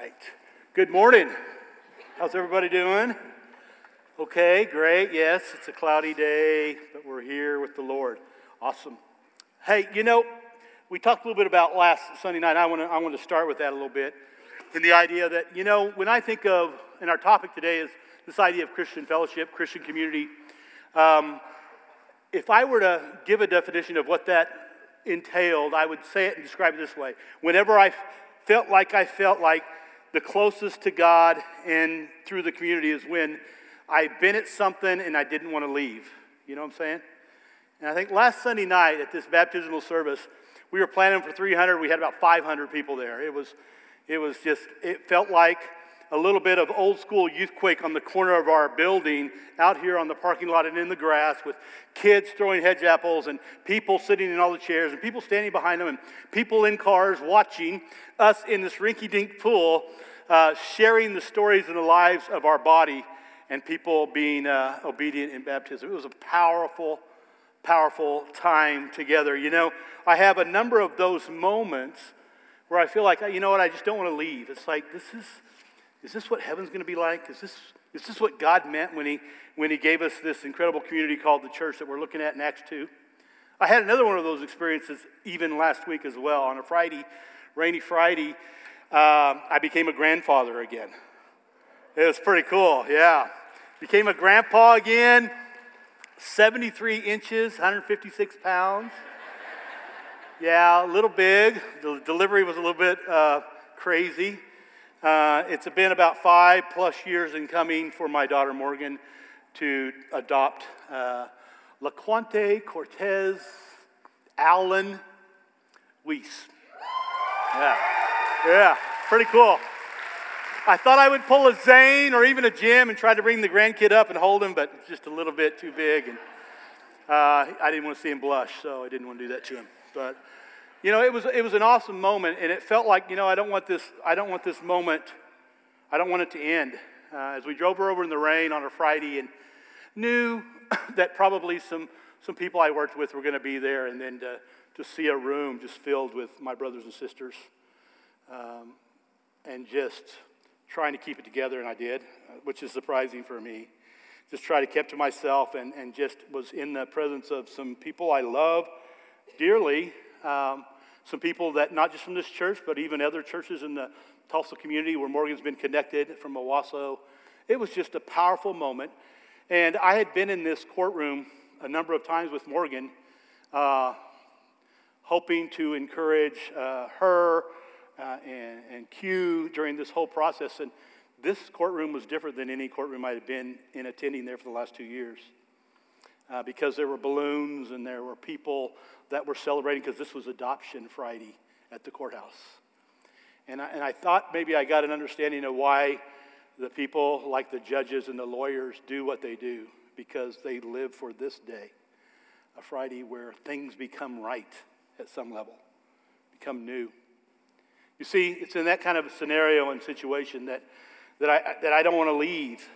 right. Good morning. How's everybody doing? Okay, great. Yes, it's a cloudy day, but we're here with the Lord. Awesome. Hey, you know, we talked a little bit about last Sunday night. I want to I want to start with that a little bit. And the idea that, you know, when I think of, and our topic today is this idea of Christian fellowship, Christian community. Um, if I were to give a definition of what that entailed, I would say it and describe it this way. Whenever I felt like I felt like the closest to God and through the community is when I've been at something and I didn't want to leave. You know what I'm saying? And I think last Sunday night at this baptismal service, we were planning for 300. We had about 500 people there. It was, it was just, it felt like a little bit of old school youthquake on the corner of our building out here on the parking lot and in the grass with kids throwing hedge apples and people sitting in all the chairs and people standing behind them and people in cars watching us in this rinky dink pool uh, sharing the stories and the lives of our body and people being uh, obedient in baptism. It was a powerful, powerful time together. You know, I have a number of those moments where I feel like, you know what, I just don't want to leave. It's like, this is is this what heaven's going to be like? Is this, is this what God meant when he, when he gave us this incredible community called the church that we're looking at in Acts 2? I had another one of those experiences even last week as well. On a Friday, rainy Friday, uh, I became a grandfather again. It was pretty cool, yeah. Became a grandpa again, 73 inches, 156 pounds. Yeah, a little big. The delivery was a little bit uh, crazy. Uh, it's been about five plus years in coming for my daughter Morgan to adopt uh, LaQuante Cortez Allen Weiss. Yeah, yeah, pretty cool. I thought I would pull a Zane or even a Jim and try to bring the grandkid up and hold him, but just a little bit too big. And uh, I didn't want to see him blush, so I didn't want to do that to him. But you know, it was, it was an awesome moment, and it felt like, you know, I don't want this, I don't want this moment, I don't want it to end. Uh, as we drove her over in the rain on a Friday and knew that probably some, some people I worked with were going to be there, and then to, to see a room just filled with my brothers and sisters, um, and just trying to keep it together, and I did, which is surprising for me. Just try to keep to myself and, and just was in the presence of some people I love dearly um, some people that, not just from this church, but even other churches in the Tulsa community where Morgan's been connected from Owasso. It was just a powerful moment. And I had been in this courtroom a number of times with Morgan, uh, hoping to encourage uh, her uh, and, and Q during this whole process. And this courtroom was different than any courtroom I had been in attending there for the last two years. Uh, because there were balloons and there were people that we're celebrating because this was Adoption Friday at the courthouse. And I, and I thought maybe I got an understanding of why the people, like the judges and the lawyers, do what they do because they live for this day, a Friday where things become right at some level, become new. You see, it's in that kind of scenario and situation that, that, I, that I don't want to leave.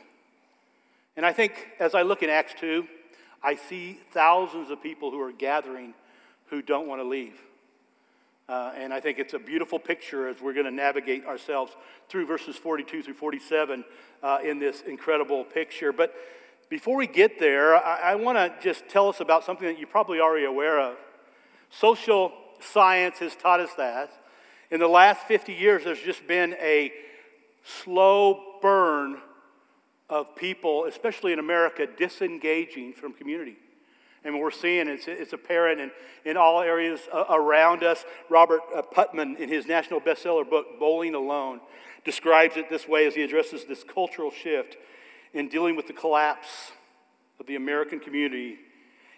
And I think as I look in Acts 2, I see thousands of people who are gathering who don't want to leave. Uh, and I think it's a beautiful picture as we're going to navigate ourselves through verses 42 through 47 uh, in this incredible picture. But before we get there, I, I want to just tell us about something that you're probably already aware of. Social science has taught us that. In the last 50 years, there's just been a slow burn of people, especially in America, disengaging from community. And we're seeing it's, it's apparent in, in all areas around us. Robert uh, Putnam, in his national bestseller book, Bowling Alone, describes it this way as he addresses this cultural shift in dealing with the collapse of the American community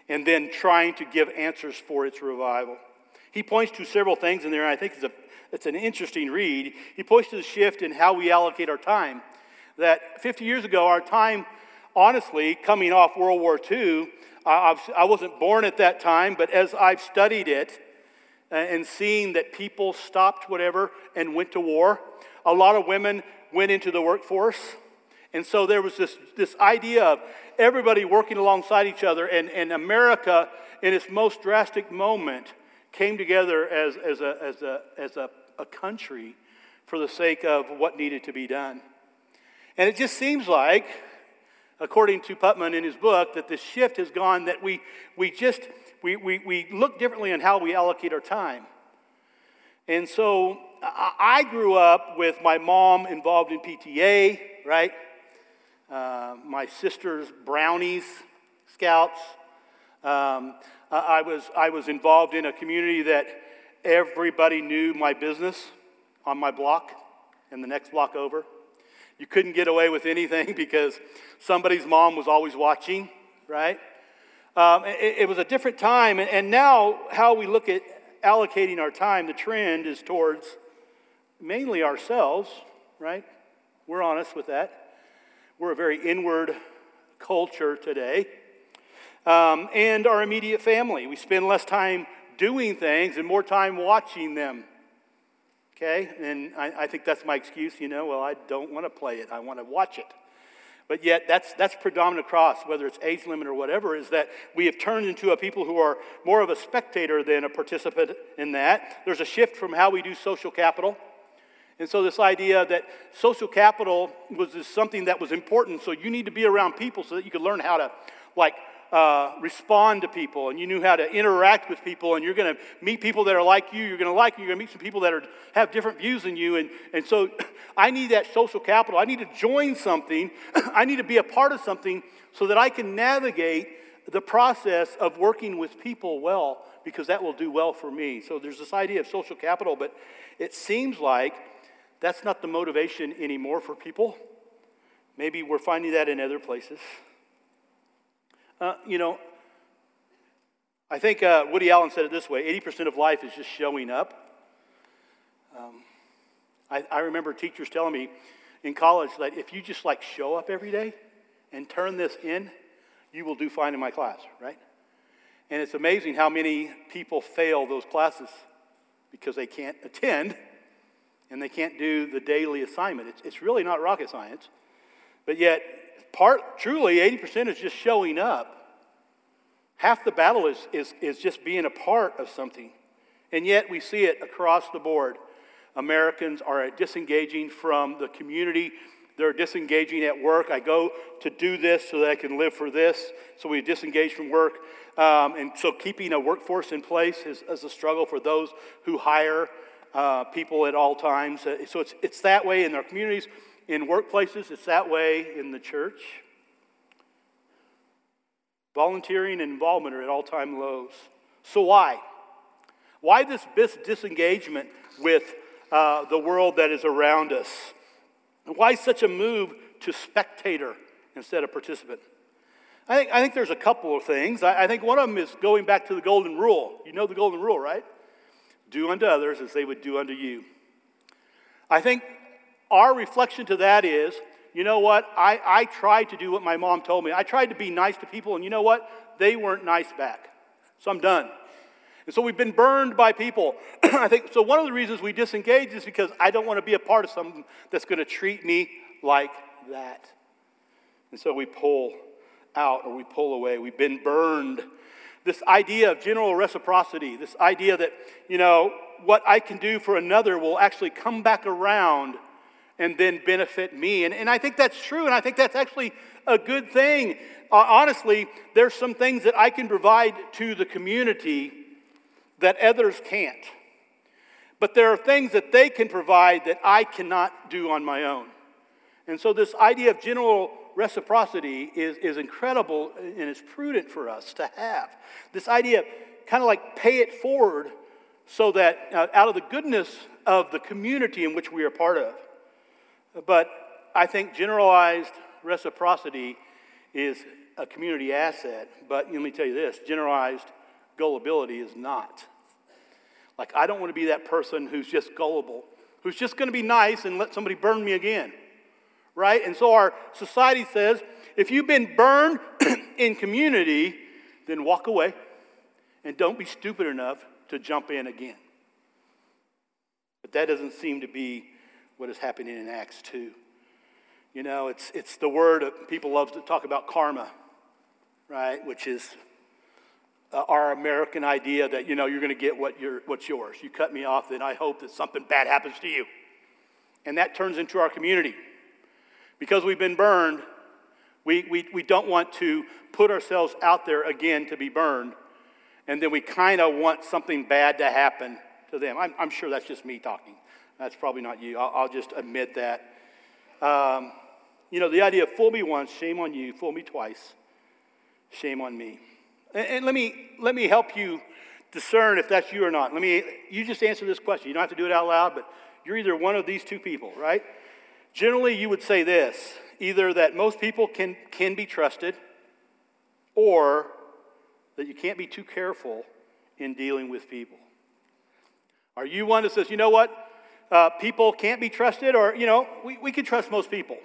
and then trying to give answers for its revival. He points to several things in there, and I think it's, a, it's an interesting read. He points to the shift in how we allocate our time. That 50 years ago, our time, honestly, coming off World War II, I, wasn't born at that time, but as I've studied it uh, and seeing that people stopped whatever and went to war, a lot of women went into the workforce. And so there was this, this idea of everybody working alongside each other, and, and America, in its most drastic moment, came together as, as, a, as, a, as a, a country for the sake of what needed to be done. And it just seems like, according to Putnam in his book, that the shift has gone that we, we just we, we, we look differently on how we allocate our time. And so I grew up with my mom involved in PTA, right? Uh, my sister's brownies, scouts. Um, I, was, I was involved in a community that everybody knew my business on my block and the next block over. You couldn't get away with anything because somebody's mom was always watching, right? Um, it, it, was a different time, and, now how we look at allocating our time, the trend is towards mainly ourselves, right? We're honest with that. We're a very inward culture today. Um, and our immediate family. We spend less time doing things and more time watching them. Okay? And I, I think that's my excuse, you know. Well, I don't want to play it, I want to watch it. But yet, that's, that's predominant across, whether it's age limit or whatever, is that we have turned into a people who are more of a spectator than a participant in that. There's a shift from how we do social capital. And so, this idea that social capital was something that was important, so you need to be around people so that you could learn how to, like, uh, respond to people and you knew how to interact with people and you're going to meet people that are like you you're going to like you you're going to meet some people that are, have different views than you and, and so i need that social capital. I need to join something. I need to be a part of something so that i can navigate the process of working with people well because that will do well for me. So there's this idea of social capital but it seems like that's not the motivation anymore for people. Maybe we're finding that in other places uh, you know, I think uh, Woody Allen said it this way 80% of life is just showing up. Um, I, I remember teachers telling me in college that if you just like show up every day and turn this in, you will do fine in my class, right? And it's amazing how many people fail those classes because they can't attend and they can't do the daily assignment. It's, it's really not rocket science. But yet, part, truly, 80% is just showing up. Half the battle is, is, is just being a part of something. And yet we see it across the board. Americans are disengaging from the community. They're disengaging at work. I go to do this so that I can live for this. So we disengage from work. Um, and so keeping a workforce in place is, is a struggle for those who hire uh, people at all times. Uh, so it's, it's that way in our communities in workplaces, it's that way in the church. Volunteering and involvement are at all time lows. So, why? Why this disengagement with uh, the world that is around us? And Why such a move to spectator instead of participant? I think, I think there's a couple of things. I, I think one of them is going back to the golden rule. You know the golden rule, right? Do unto others as they would do unto you. I think our reflection to that is you know what? I, I tried to do what my mom told me. I tried to be nice to people, and you know what? They weren't nice back. So I'm done. And so we've been burned by people. I think so. One of the reasons we disengage is because I don't want to be a part of something that's going to treat me like that. And so we pull out or we pull away. We've been burned. This idea of general reciprocity, this idea that, you know, what I can do for another will actually come back around and then benefit me. And, and I think that's true, and I think that's actually a good thing. Uh, honestly, there's some things that I can provide to the community that others can't. But there are things that they can provide that I cannot do on my own. And so, this idea of general reciprocity is, is incredible and it's prudent for us to have. This idea, kind of like pay it forward, so that uh, out of the goodness of the community in which we are part of, but I think generalized reciprocity is a community asset. But let me tell you this generalized gullibility is not. Like, I don't want to be that person who's just gullible, who's just going to be nice and let somebody burn me again. Right? And so our society says if you've been burned in community, then walk away and don't be stupid enough to jump in again. But that doesn't seem to be what is happening in Acts 2. You know, it's, it's the word that people love to talk about karma, right? Which is uh, our American idea that, you know, you're going to get what you're, what's yours. You cut me off, then I hope that something bad happens to you. and that turns into our community. Because we've been burned, we, we, we don't want to put ourselves out there again to be burned, and then we kind of want something bad to happen to them. I'm, I'm, sure that's just me talking. That's probably not you. I'll, I'll just admit that. Um, you know, the idea of fool me once, shame on you, fool me twice, shame on me. And, and let, me, let me help you discern if that's you or not. Let me, you just answer this question. You don't have to do it out loud, but you're either one of these two people, right? Generally, you would say this either that most people can, can be trusted, or that you can't be too careful in dealing with people. Are you one that says, you know what, uh, people can't be trusted, or, you know, we, we can trust most people?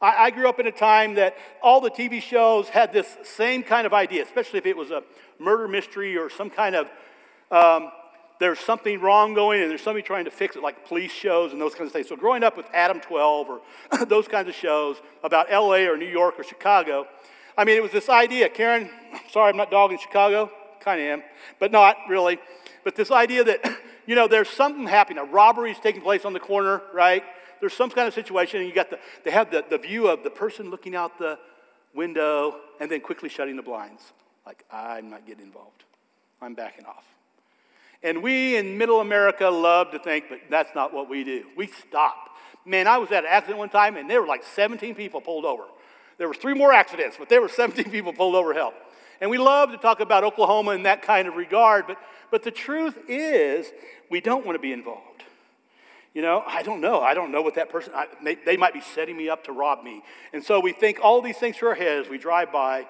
I, I grew up in a time that all the TV shows had this same kind of idea, especially if it was a murder mystery or some kind of um, there's something wrong going and there's somebody trying to fix it, like police shows and those kinds of things. So, growing up with Adam 12 or those kinds of shows about LA or New York or Chicago, I mean, it was this idea. Karen, sorry, I'm not dogging Chicago. Kind of am, but not really. But this idea that, you know, there's something happening. A robbery is taking place on the corner, right? There's some kind of situation, and you got the, they have the, the view of the person looking out the window and then quickly shutting the blinds. Like, I'm not getting involved. I'm backing off. And we in middle America love to think, but that's not what we do. We stop. Man, I was at an accident one time and there were like 17 people pulled over. There were three more accidents, but there were 17 people pulled over help. And we love to talk about Oklahoma in that kind of regard, but, but the truth is we don't want to be involved. You know, I don't know. I don't know what that person, I, they, they might be setting me up to rob me. And so we think all these things through our heads, we drive by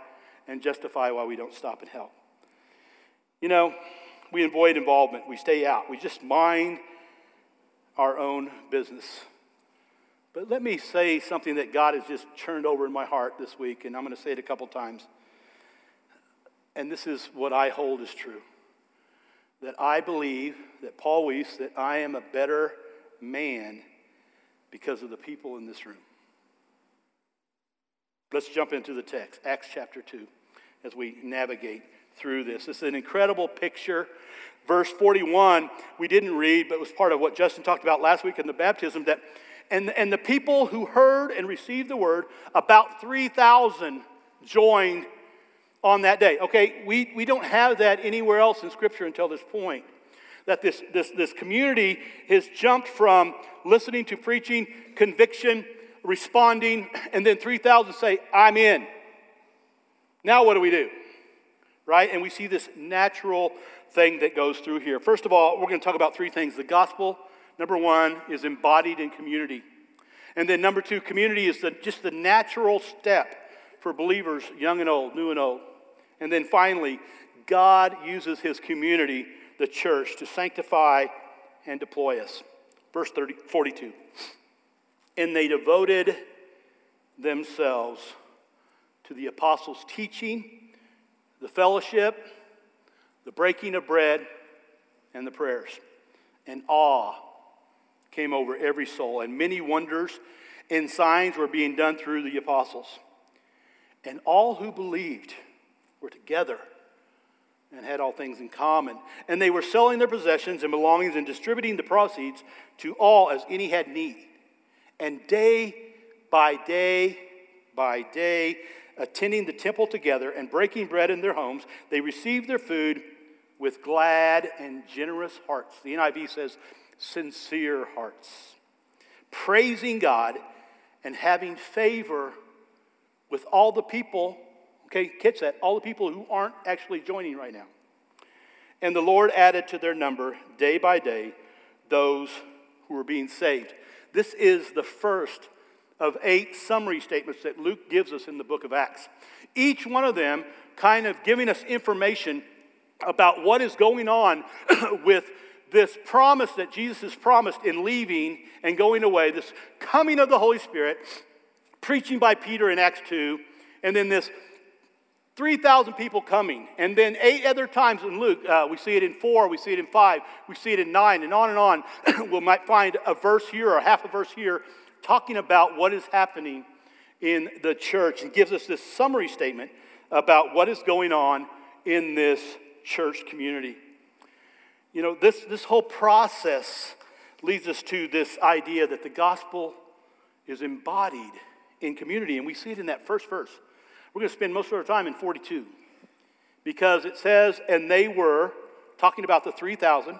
and justify why we don't stop and help. You know, we avoid involvement. We stay out. We just mind our own business. But let me say something that God has just churned over in my heart this week, and I'm going to say it a couple times. And this is what I hold as true that I believe that Paul Weiss, that I am a better man because of the people in this room. Let's jump into the text, Acts chapter 2, as we navigate through this. It's an incredible picture. Verse 41, we didn't read, but it was part of what Justin talked about last week in the baptism that and, and the people who heard and received the word, about 3,000 joined on that day. Okay, we, we don't have that anywhere else in Scripture until this point. That this, this, this community has jumped from listening to preaching, conviction, responding, and then 3,000 say, I'm in. Now what do we do? right? And we see this natural thing that goes through here. First of all, we're going to talk about three things. The gospel, number one, is embodied in community. And then number two, community is the, just the natural step for believers, young and old, new and old. And then finally, God uses his community, the church, to sanctify and deploy us. Verse 30, 42. And they devoted themselves to the apostles' teaching the fellowship, the breaking of bread, and the prayers. And awe came over every soul, and many wonders and signs were being done through the apostles. And all who believed were together and had all things in common. And they were selling their possessions and belongings and distributing the proceeds to all as any had need. And day by day by day, attending the temple together and breaking bread in their homes, they received their food with glad and generous hearts. The NIV says, sincere hearts, praising God and having favor with all the people. Okay, catch that. All the people who aren't actually joining right now. And the Lord added to their number day by day those who were being saved. This is the first of eight summary statements that Luke gives us in the book of Acts. Each one of them kind of giving us information about what is going on with this promise that Jesus has promised in leaving and going away, this coming of the Holy Spirit, preaching by Peter in Acts 2, and then this 3,000 people coming. And then eight other times in Luke, uh, we see it in four, we see it in five, we see it in nine, and on and on. we might find a verse here or half a verse here talking about what is happening in the church and gives us this summary statement about what is going on in this church community. You know, this, this whole process leads us to this idea that the gospel is embodied in community. And we see it in that first verse. We're going to spend most of our time in 42 because it says, and they were talking about the 3,000,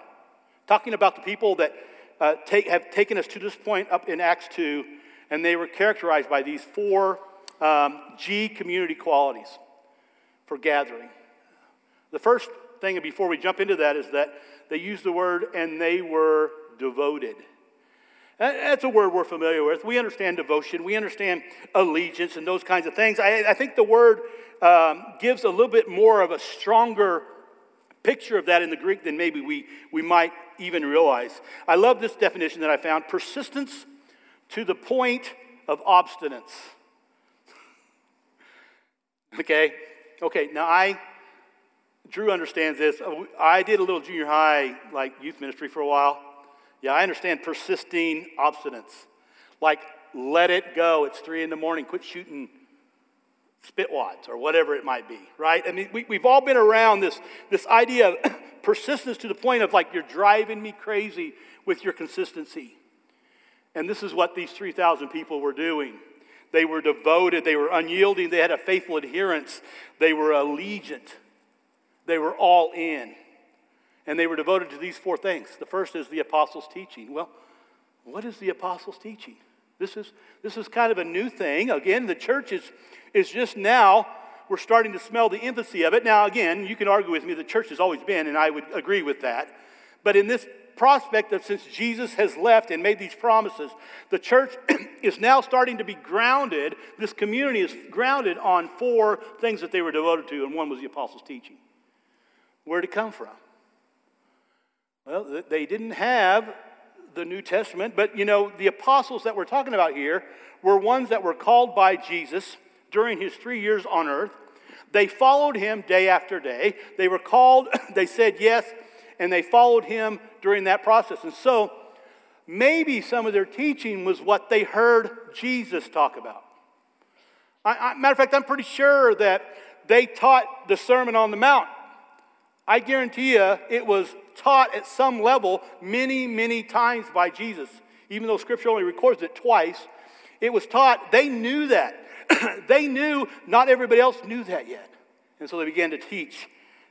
talking about the people that uh, take, have taken us to this point up in Acts 2, and they were characterized by these four um, G community qualities for gathering. The first thing before we jump into that is that they use the word and they were devoted. That's a word we're familiar with. We understand devotion, we understand allegiance, and those kinds of things. I, I think the word um, gives a little bit more of a stronger picture of that in the Greek than maybe we, we might even realize. I love this definition that I found persistence to the point of obstinance. okay? Okay, now I, Drew understands this. I did a little junior high, like youth ministry for a while. Yeah, I understand persisting obstinance. Like, let it go. It's three in the morning. Quit shooting spitwads or whatever it might be, right? I mean, we, we've all been around this, this idea of persistence to the point of like, you're driving me crazy with your consistency. And this is what these 3,000 people were doing. They were devoted, they were unyielding, they had a faithful adherence, they were allegiant, they were all in. And they were devoted to these four things. The first is the apostles' teaching. Well, what is the apostles' teaching? This is, this is kind of a new thing. Again, the church is, is just now, we're starting to smell the infancy of it. Now, again, you can argue with me, the church has always been, and I would agree with that. But in this prospect of since Jesus has left and made these promises, the church is now starting to be grounded, this community is grounded on four things that they were devoted to, and one was the apostles' teaching. Where did it come from? Well, they didn't have the New Testament, but you know, the apostles that we're talking about here were ones that were called by Jesus during his three years on earth. They followed him day after day. They were called, they said yes, and they followed him during that process. And so, maybe some of their teaching was what they heard Jesus talk about. I, I, matter of fact, I'm pretty sure that they taught the Sermon on the Mount. I guarantee you it was taught at some level many, many times by Jesus. Even though Scripture only records it twice, it was taught. They knew that. they knew not everybody else knew that yet. And so they began to teach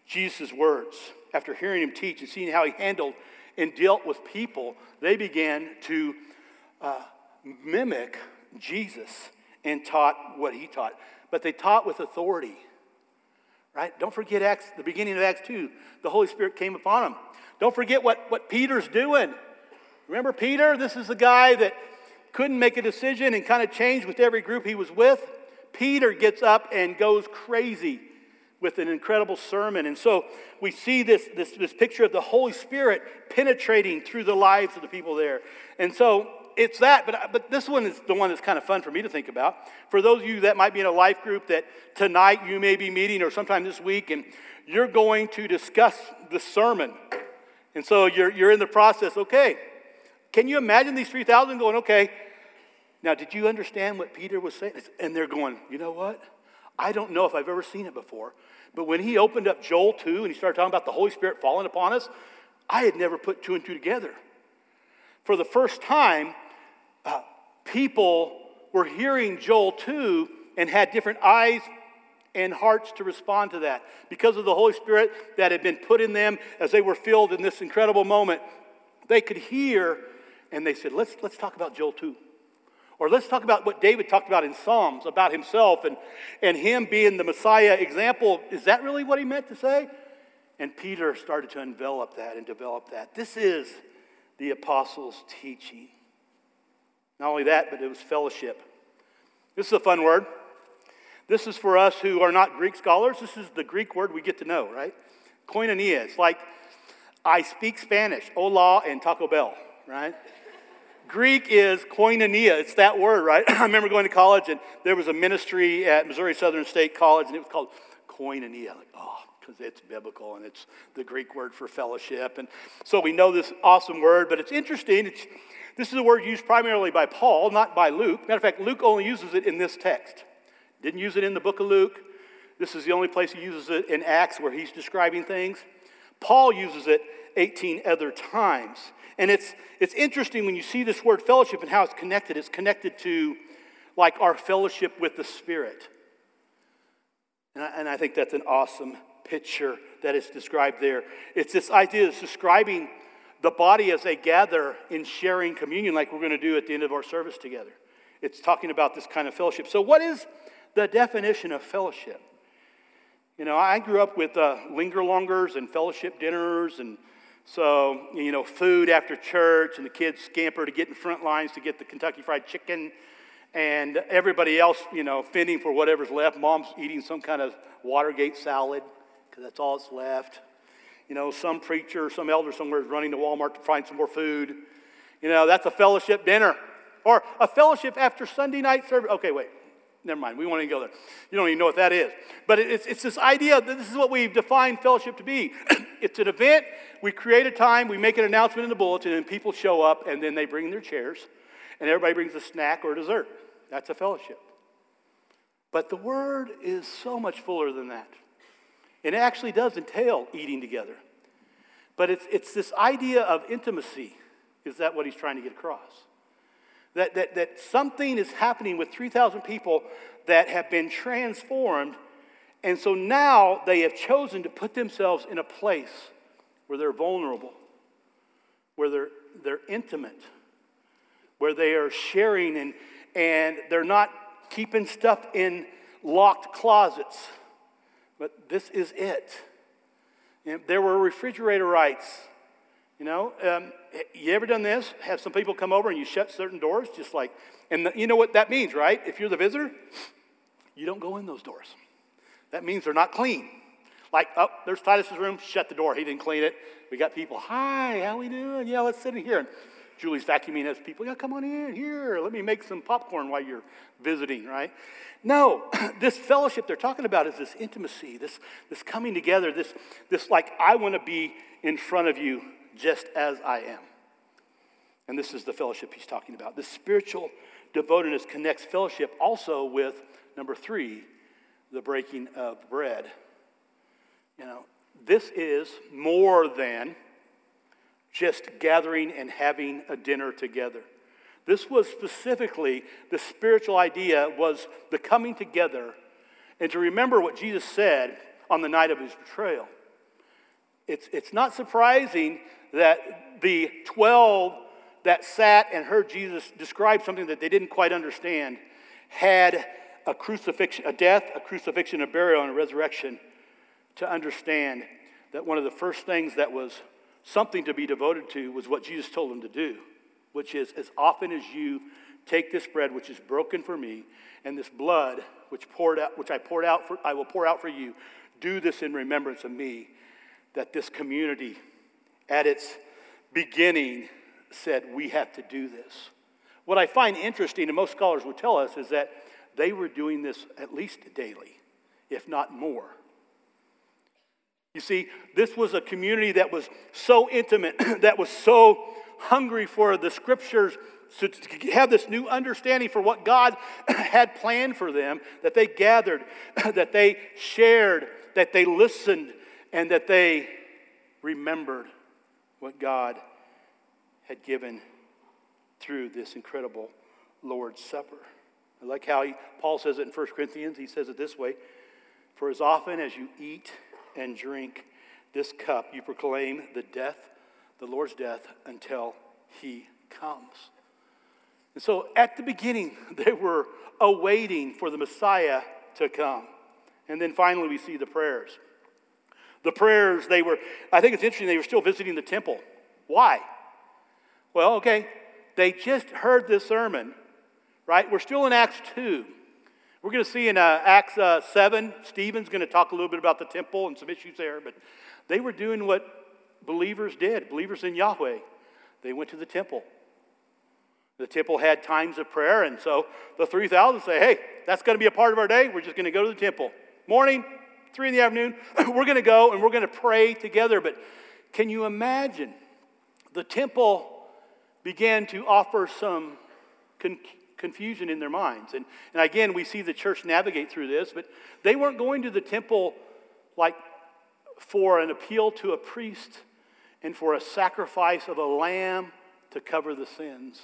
Jesus' words. After hearing him teach and seeing how he handled and dealt with people, they began to uh, mimic Jesus and taught what he taught. But they taught with authority. Right? Don't forget Acts, the beginning of Acts 2. The Holy Spirit came upon them. Don't forget what, what Peter's doing. Remember Peter? This is the guy that couldn't make a decision and kind of changed with every group he was with. Peter gets up and goes crazy with an incredible sermon. And so we see this, this, this picture of the Holy Spirit penetrating through the lives of the people there. And so it's that, but, but this one is the one that's kind of fun for me to think about. For those of you that might be in a life group that tonight you may be meeting or sometime this week, and you're going to discuss the sermon. And so you're, you're in the process, okay. Can you imagine these 3,000 going, okay, now did you understand what Peter was saying? And they're going, you know what? I don't know if I've ever seen it before. But when he opened up Joel 2 and he started talking about the Holy Spirit falling upon us, I had never put two and two together. For the first time, uh, people were hearing Joel 2 and had different eyes and hearts to respond to that because of the Holy Spirit that had been put in them as they were filled in this incredible moment. They could hear and they said, Let's, let's talk about Joel 2. Or let's talk about what David talked about in Psalms about himself and, and him being the Messiah example. Is that really what he meant to say? And Peter started to envelop that and develop that. This is the apostles' teaching. Not only that, but it was fellowship. This is a fun word. This is for us who are not Greek scholars. This is the Greek word we get to know, right? Koinonia. It's like I speak Spanish, hola and Taco Bell, right? Greek is koinonia. It's that word, right? I remember going to college and there was a ministry at Missouri Southern State College and it was called koinonia. Like, oh, because it's biblical and it's the Greek word for fellowship. And so we know this awesome word, but it's interesting. It's, this is a word used primarily by Paul, not by Luke. Matter of fact, Luke only uses it in this text. Didn't use it in the book of Luke. This is the only place he uses it in Acts where he's describing things. Paul uses it 18 other times. And it's, it's interesting when you see this word fellowship and how it's connected. It's connected to like our fellowship with the Spirit. And I, and I think that's an awesome picture that is described there. It's this idea of describing the body as they gather in sharing communion, like we're going to do at the end of our service together. It's talking about this kind of fellowship. So, what is the definition of fellowship? You know, I grew up with uh, linger longers and fellowship dinners, and so, you know, food after church, and the kids scamper to get in front lines to get the Kentucky Fried Chicken, and everybody else, you know, fending for whatever's left. Mom's eating some kind of Watergate salad because that's all that's left. You know, some preacher, some elder somewhere is running to Walmart to find some more food. You know, that's a fellowship dinner or a fellowship after Sunday night service. Okay, wait. Never mind. We won't even go there. You don't even know what that is. But it's, it's this idea that this is what we've defined fellowship to be. it's an event. We create a time. We make an announcement in the bulletin, and people show up, and then they bring their chairs, and everybody brings a snack or a dessert. That's a fellowship. But the word is so much fuller than that. And it actually does entail eating together. But it's, it's this idea of intimacy. Is that what he's trying to get across? That, that, that something is happening with 3,000 people that have been transformed. And so now they have chosen to put themselves in a place where they're vulnerable, where they're, they're intimate, where they are sharing and, and they're not keeping stuff in locked closets but this is it. You know, there were refrigerator rights. You know, um, you ever done this? Have some people come over and you shut certain doors, just like, and the, you know what that means, right? If you're the visitor, you don't go in those doors. That means they're not clean. Like, oh, there's Titus's room, shut the door. He didn't clean it. We got people, hi, how we doing? Yeah, let's sit in here. Julie's vacuuming as people, yeah, come on in here. Let me make some popcorn while you're visiting, right? No, this fellowship they're talking about is this intimacy, this, this coming together, this, this like, I want to be in front of you just as I am. And this is the fellowship he's talking about. This spiritual devotedness connects fellowship also with, number three, the breaking of bread. You know, this is more than just gathering and having a dinner together. This was specifically the spiritual idea was the coming together and to remember what Jesus said on the night of his betrayal. It's, it's not surprising that the 12 that sat and heard Jesus describe something that they didn't quite understand had a crucifixion, a death, a crucifixion, a burial, and a resurrection to understand that one of the first things that was something to be devoted to was what Jesus told them to do, which is as often as you take this bread which is broken for me and this blood which poured out which I poured out for I will pour out for you, do this in remembrance of me. That this community at its beginning said we have to do this. What I find interesting, and most scholars would tell us, is that they were doing this at least daily, if not more. You see, this was a community that was so intimate, that was so hungry for the scriptures to have this new understanding for what God had planned for them, that they gathered, that they shared, that they listened, and that they remembered what God had given through this incredible Lord's Supper. I like how he, Paul says it in 1 Corinthians. He says it this way For as often as you eat and drink this cup, you proclaim the death, the Lord's death, until he comes. And so at the beginning, they were awaiting for the Messiah to come. And then finally, we see the prayers. The prayers, they were, I think it's interesting, they were still visiting the temple. Why? Well, okay, they just heard this sermon, right? We're still in Acts 2. We're going to see in uh, Acts uh, 7, Stephen's going to talk a little bit about the temple and some issues there, but they were doing what believers did, believers in Yahweh. They went to the temple. The temple had times of prayer, and so the 3,000 say, hey, that's going to be a part of our day. We're just going to go to the temple. Morning, 3 in the afternoon, we're going to go and we're going to pray together. But can you imagine? The temple began to offer some confusion in their minds. And, and again, we see the church navigate through this, but they weren't going to the temple like for an appeal to a priest and for a sacrifice of a lamb to cover the sins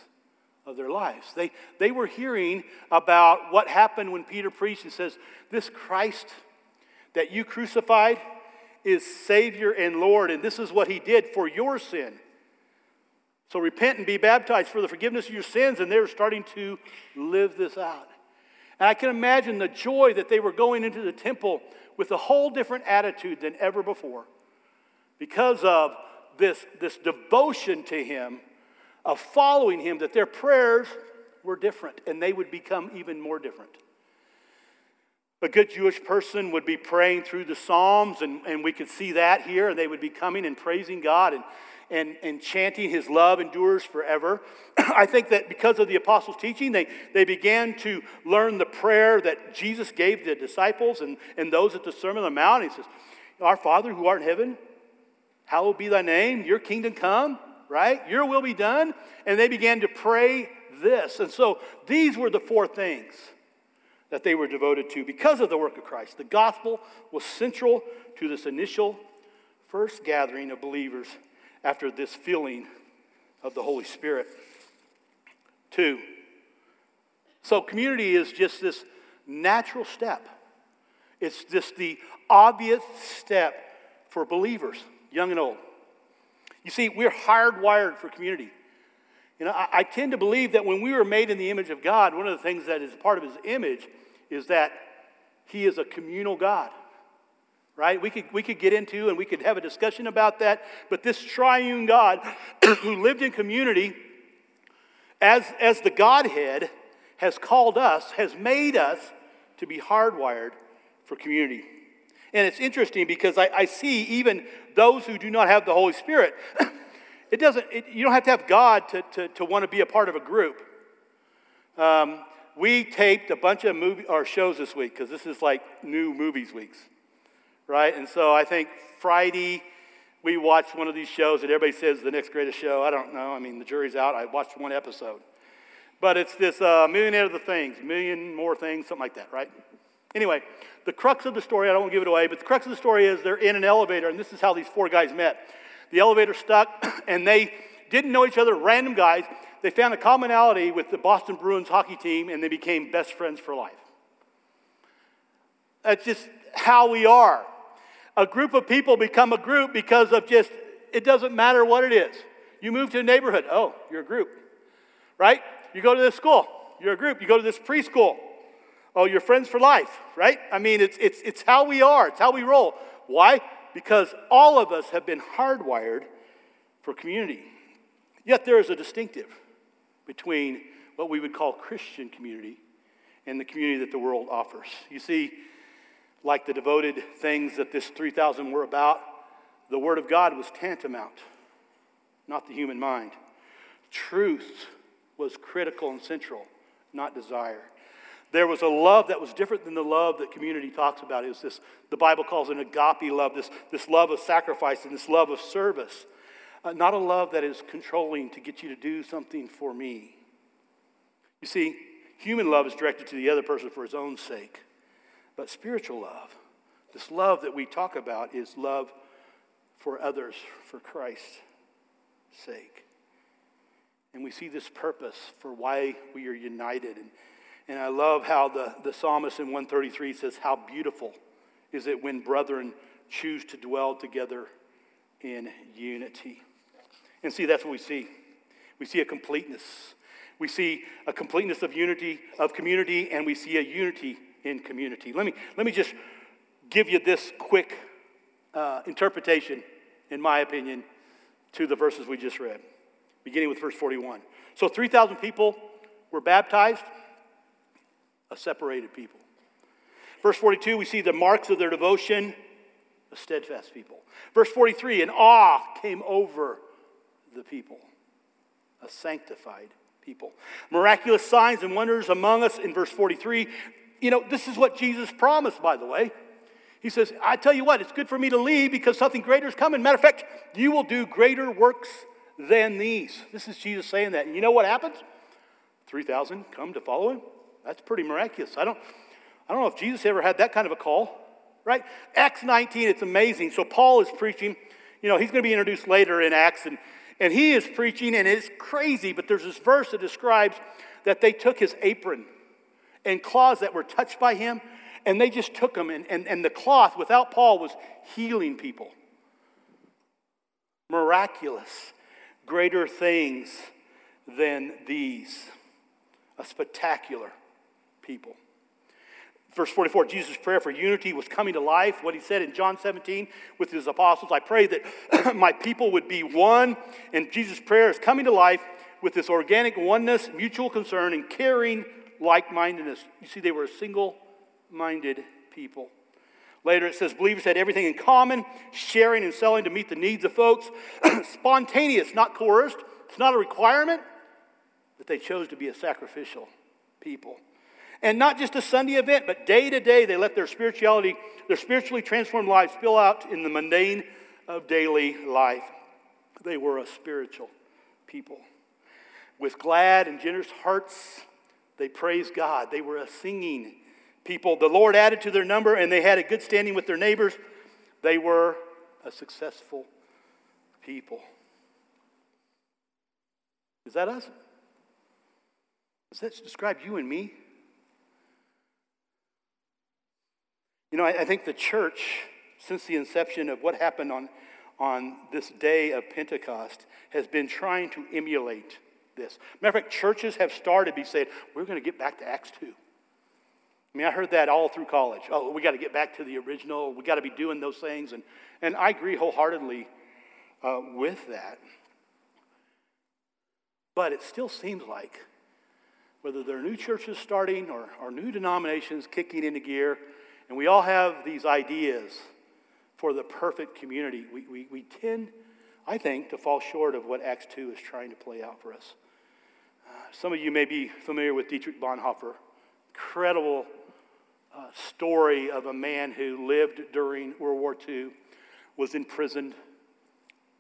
of their lives. They, they were hearing about what happened when Peter preached and says, This Christ that you crucified is Savior and Lord, and this is what He did for your sin. So repent and be baptized for the forgiveness of your sins, and they're starting to live this out. And I can imagine the joy that they were going into the temple with a whole different attitude than ever before because of this, this devotion to Him, of following Him, that their prayers were different and they would become even more different. A good Jewish person would be praying through the Psalms, and, and we could see that here, and they would be coming and praising God and, and, and chanting, His love endures forever. I think that because of the apostles' teaching, they, they began to learn the prayer that Jesus gave the disciples and, and those at the Sermon on the Mount. He says, Our Father who art in heaven, hallowed be thy name, your kingdom come, right? Your will be done. And they began to pray this. And so these were the four things that they were devoted to because of the work of Christ. The gospel was central to this initial first gathering of believers after this feeling of the Holy Spirit. Two, so community is just this natural step. It's just the obvious step for believers, young and old. You see, we're hardwired for community. You know, I, I, tend to believe that when we were made in the image of God, one of the things that is part of his image is that he is a communal God. Right? We could, we could get into and we could have a discussion about that, but this triune God who lived in community as, as the Godhead has called us, has made us to be hardwired for community. And it's interesting because I, I see even those who do not have the Holy Spirit, it doesn't, it, you don't have to have God to, to, to want to be a part of a group. Um, we taped a bunch of movie or shows this week because this is like new movies weeks, right? And so I think Friday we watched one of these shows that everybody says the next greatest show. I don't know. I mean, the jury's out. I watched one episode, but it's this uh, millionaire of the things, million more things, something like that, right? Anyway, the crux of the story, I don't want to give it away, but the crux of the story is they're in an elevator, and this is how these four guys met. The elevator stuck, and they didn't know each other, random guys. They found a commonality with the Boston Bruins hockey team, and they became best friends for life. That's just how we are. A group of people become a group because of just, it doesn't matter what it is. You move to a neighborhood, oh, you're a group, right? You go to this school, you're a group. You go to this preschool, oh, you're friends for life, right? I mean, it's, it's, it's how we are, it's how we roll. Why? Because all of us have been hardwired for community. Yet there is a distinctive between what we would call Christian community and the community that the world offers. You see, like the devoted things that this 3,000 were about, the Word of God was tantamount, not the human mind. Truth was critical and central, not desire. There was a love that was different than the love that community talks about. It was this, the Bible calls it agape love, this, this love of sacrifice and this love of service. Uh, not a love that is controlling to get you to do something for me. You see, human love is directed to the other person for his own sake. But spiritual love, this love that we talk about, is love for others for Christ's sake. And we see this purpose for why we are united. And, and I love how the, the psalmist in 133 says, How beautiful is it when brethren choose to dwell together in unity. And see, that's what we see. We see a completeness. We see a completeness of unity, of community, and we see a unity in community. Let me, let me just give you this quick uh, interpretation, in my opinion, to the verses we just read, beginning with verse 41. So 3,000 people were baptized, a separated people. Verse 42, we see the marks of their devotion, a steadfast people. Verse 43, an awe came over the people, a sanctified people. Miraculous signs and wonders among us in verse 43 you know, this is what Jesus promised, by the way. He says, I tell you what, it's good for me to leave because something greater is coming. Matter of fact, you will do greater works than these. This is Jesus saying that. And you know what happens? 3,000 come to follow him. That's pretty miraculous. I don't, I don't know if Jesus ever had that kind of a call, right? Acts 19, it's amazing. So Paul is preaching you know, he's going to be introduced later in Acts, and, and he is preaching, and it's crazy, but there's this verse that describes that they took his apron and claws that were touched by him, and they just took them, and, and, and the cloth without Paul was healing people. Miraculous, greater things than these. A spectacular people. Verse 44, Jesus' prayer for unity was coming to life. What he said in John 17 with his apostles I pray that my people would be one. And Jesus' prayer is coming to life with this organic oneness, mutual concern, and caring like mindedness. You see, they were a single minded people. Later it says believers had everything in common, sharing and selling to meet the needs of folks. Spontaneous, not coerced. It's not a requirement, but they chose to be a sacrificial people. And not just a Sunday event, but day to day, they let their spirituality, their spiritually transformed lives spill out in the mundane of daily life. They were a spiritual people. With glad and generous hearts, they praised God. They were a singing people. The Lord added to their number, and they had a good standing with their neighbors. They were a successful people. Is that us? Does that describe you and me? You know, I, I think the church, since the inception of what happened on, on this day of Pentecost, has been trying to emulate this. Matter of fact, churches have started to be saying, we're going to get back to Acts 2. I mean, I heard that all through college. Oh, we got to get back to the original. We got to be doing those things. And, and I agree wholeheartedly uh, with that. But it still seems like, whether there are new churches starting or, or new denominations kicking into gear, and we all have these ideas for the perfect community. We, we, we tend, I think, to fall short of what Acts 2 is trying to play out for us. Some of you may be familiar with Dietrich Bonhoeffer, incredible uh, story of a man who lived during World War II, was imprisoned,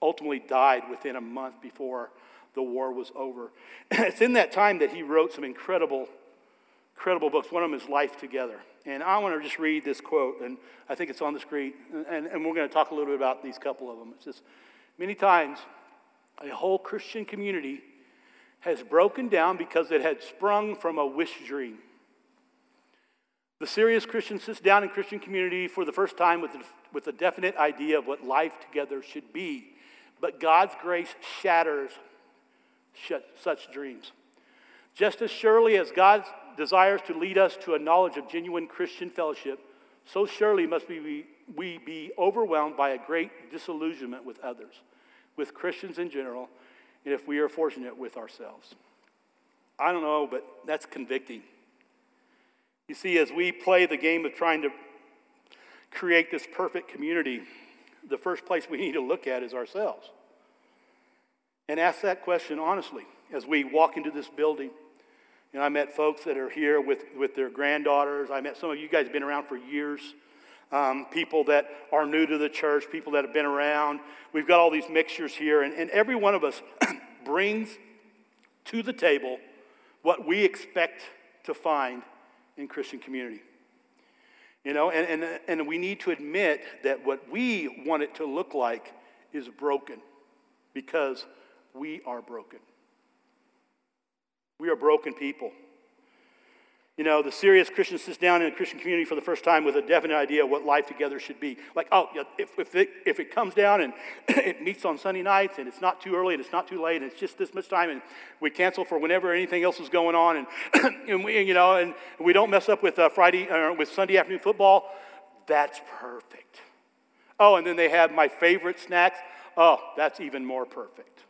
ultimately died within a month before the war was over. it's in that time that he wrote some incredible incredible books. One of them is Life Together. And I want to just read this quote, and I think it's on the screen, and, and we're going to talk a little bit about these couple of them. It says, Many times, a whole Christian community has broken down because it had sprung from a wish dream. The serious Christian sits down in Christian community for the first time with a, with a definite idea of what life together should be. But God's grace shatters such dreams. Just as surely as God desires to lead us to a knowledge of genuine Christian fellowship, so surely must we, we be overwhelmed by a great disillusionment with others, with Christians in general, if we are fortunate with ourselves. I don't know, but that's convicting. You see, as we play the game of trying to create this perfect community, the first place we need to look at is ourselves. And ask that question honestly as we walk into this building. And I met folks that are here with, with their granddaughters. I met some of you guys have been around for years. Um, people that are new to the church, people that have been around. We've got all these mixtures here, and, and every one of us brings to the table what we expect to find in Christian community. You know, and, and, and we need to admit that what we want it to look like is broken because we are broken. We are broken people. You know, the serious Christian sits down in a Christian community for the first time with a definite idea of what life together should be. Like, oh, if, if, it, if it comes down and it meets on Sunday nights and it's not too early and it's not too late and it's just this much time and we cancel for whenever anything else is going on and, and we, you know, and we don't mess up with uh, Friday or uh, with Sunday afternoon football, that's perfect. Oh, and then they have my favorite snacks. Oh, that's even more perfect.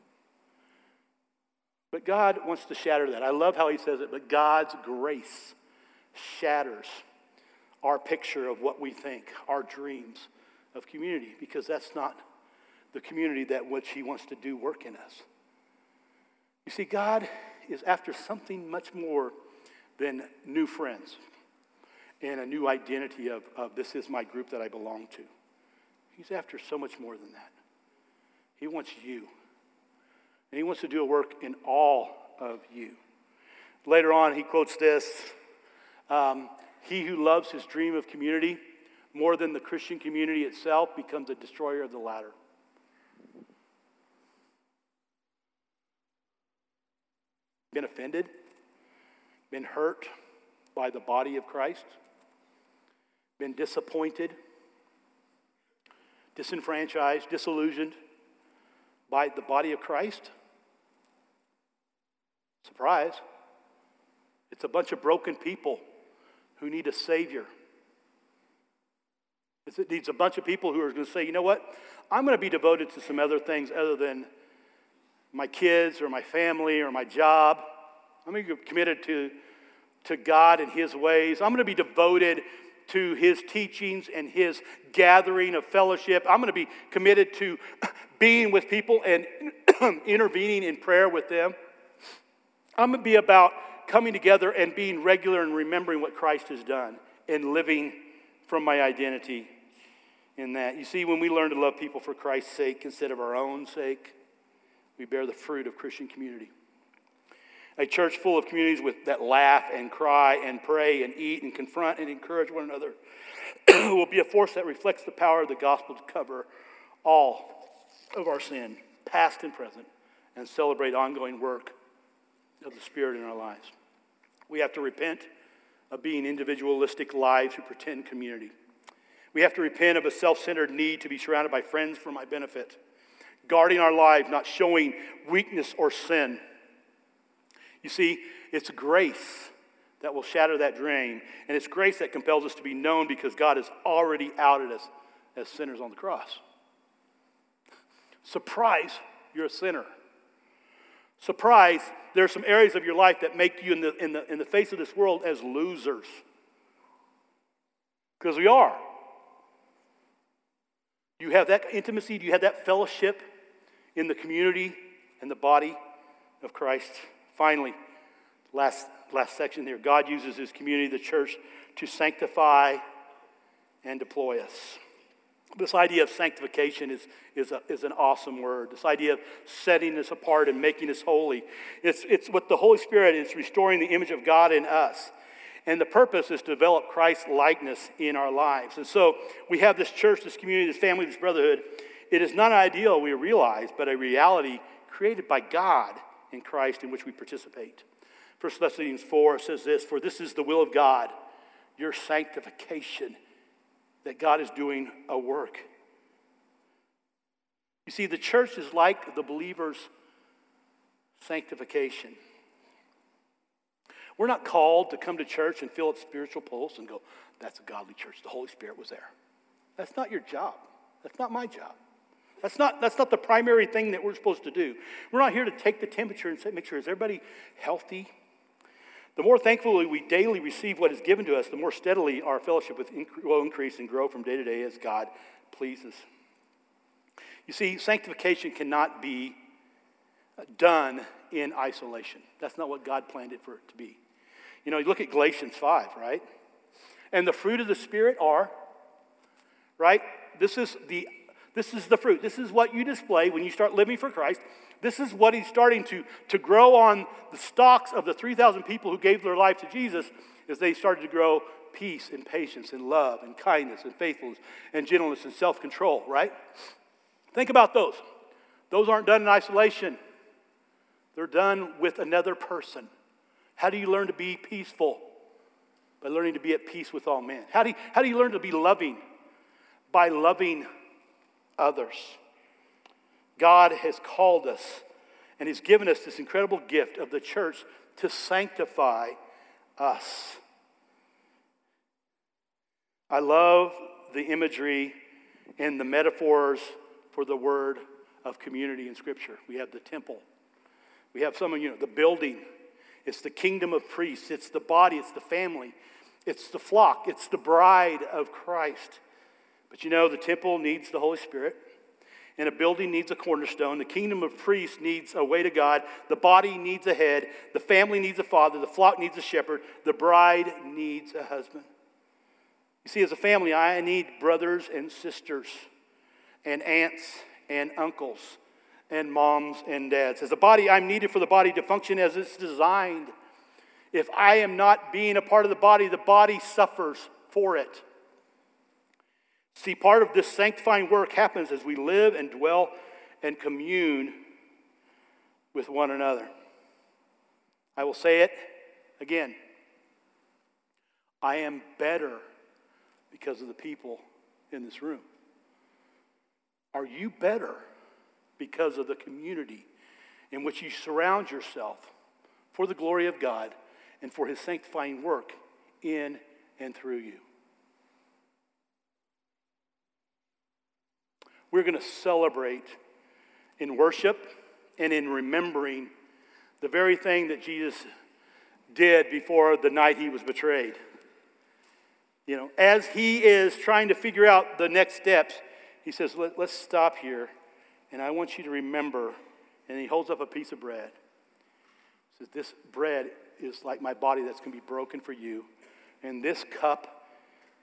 But God wants to shatter that. I love how he says it, but God's grace shatters our picture of what we think, our dreams of community, because that's not the community that which he wants to do work in us. You see, God is after something much more than new friends and a new identity of, of this is my group that I belong to. He's after so much more than that. He wants you. And he wants to do a work in all of you. Later on, he quotes this um, He who loves his dream of community more than the Christian community itself becomes a destroyer of the latter. Been offended? Been hurt by the body of Christ? Been disappointed? Disenfranchised? Disillusioned by the body of Christ? Surprise. It's a bunch of broken people who need a Savior. It needs a bunch of people who are going to say, you know what? I'm going to be devoted to some other things other than my kids or my family or my job. I'm going to be committed to, to God and His ways. I'm going to be devoted to His teachings and His gathering of fellowship. I'm going to be committed to being with people and intervening in prayer with them. I'm going to be about coming together and being regular and remembering what Christ has done and living from my identity in that. You see, when we learn to love people for Christ's sake instead of our own sake, we bear the fruit of Christian community. A church full of communities with, that laugh and cry and pray and eat and confront and encourage one another will be a force that reflects the power of the gospel to cover all of our sin, past and present, and celebrate ongoing work of the Spirit in our lives. We have to repent of being individualistic lives who pretend community. We have to repent of a self centered need to be surrounded by friends for my benefit, guarding our lives, not showing weakness or sin. You see, it's grace that will shatter that drain, and it's grace that compels us to be known because God has already outed us as sinners on the cross. Surprise, you're a sinner. Surprise, there are some areas of your life that make you in the, in the, in the face of this world as losers. Because we are. Do you have that intimacy? Do you have that fellowship in the community and the body of Christ? Finally, last, last section here God uses his community, the church, to sanctify and deploy us. This idea of sanctification is, is, a, is an awesome word. This idea of setting us apart and making us holy. It's, it's what the Holy Spirit is restoring the image of God in us. And the purpose is to develop Christ's likeness in our lives. And so we have this church, this community, this family, this brotherhood. It is not an ideal we realize, but a reality created by God in Christ in which we participate. 1 Thessalonians 4 says this For this is the will of God, your sanctification, that God is doing a work. You see, the church is like the believer's sanctification. We're not called to come to church and feel its spiritual pulse and go, that's a godly church. The Holy Spirit was there. That's not your job. That's not my job. That's not, that's not the primary thing that we're supposed to do. We're not here to take the temperature and say, make sure, is everybody healthy? The more thankfully we daily receive what is given to us, the more steadily our fellowship will increase and grow from day to day as God pleases. You see, sanctification cannot be uh, done in isolation. That's not what God planned it for it to be. You know, you look at Galatians 5, right? And the fruit of the Spirit are, right? This is the this is the fruit. This is what you display when you start living for Christ. This is what he's starting to, to grow on the stalks of the 3,000 people who gave their life to Jesus as they started to grow peace and patience and love and kindness and faithfulness and gentleness and self control, right? Think about those. Those aren't done in isolation, they're done with another person. How do you learn to be peaceful? By learning to be at peace with all men. How do you, how do you learn to be loving? By loving others. God has called us and He's given us this incredible gift of the church to sanctify us. I love the imagery and the metaphors for the word of community in Scripture. We have the temple, we have some of you know, the building it's the kingdom of priests, it's the body, it's the family, it's the flock, it's the bride of Christ. But you know, the temple needs the Holy Spirit, and a building needs a cornerstone. The kingdom of priests needs a way to God. The body needs a head. The family needs a father. The flock needs a shepherd. The bride needs a husband. You see, as a family, I need brothers and sisters, and aunts and uncles and moms and dads. As a body, I'm needed for the body to function as it's designed. If I am not being a part of the body, the body suffers for it. See, part of this sanctifying work happens as we live and dwell and commune with one another. I will say it again. I am better because of the people in this room. Are you better because of the community in which you surround yourself for the glory of God and for his sanctifying work in and through you? We're going to celebrate in worship and in remembering the very thing that Jesus did before the night he was betrayed. You know, as he is trying to figure out the next steps, he says, Let, us stop here, and I want you to remember. And he holds up a piece of bread. He says, This bread is like my body that's going to be broken for you, and this cup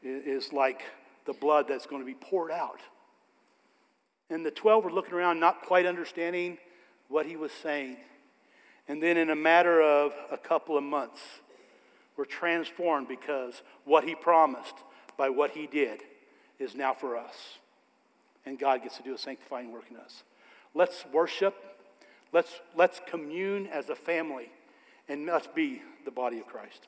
is like the blood that's going to be poured out. And the 12 were looking around, not quite understanding what he was saying. And then, in a matter of a couple of months, we're transformed because what he promised by what he did is now for us. And God gets to do a sanctifying work in us. Let's worship. Let's, let's commune as a family. And let's be the body of Christ.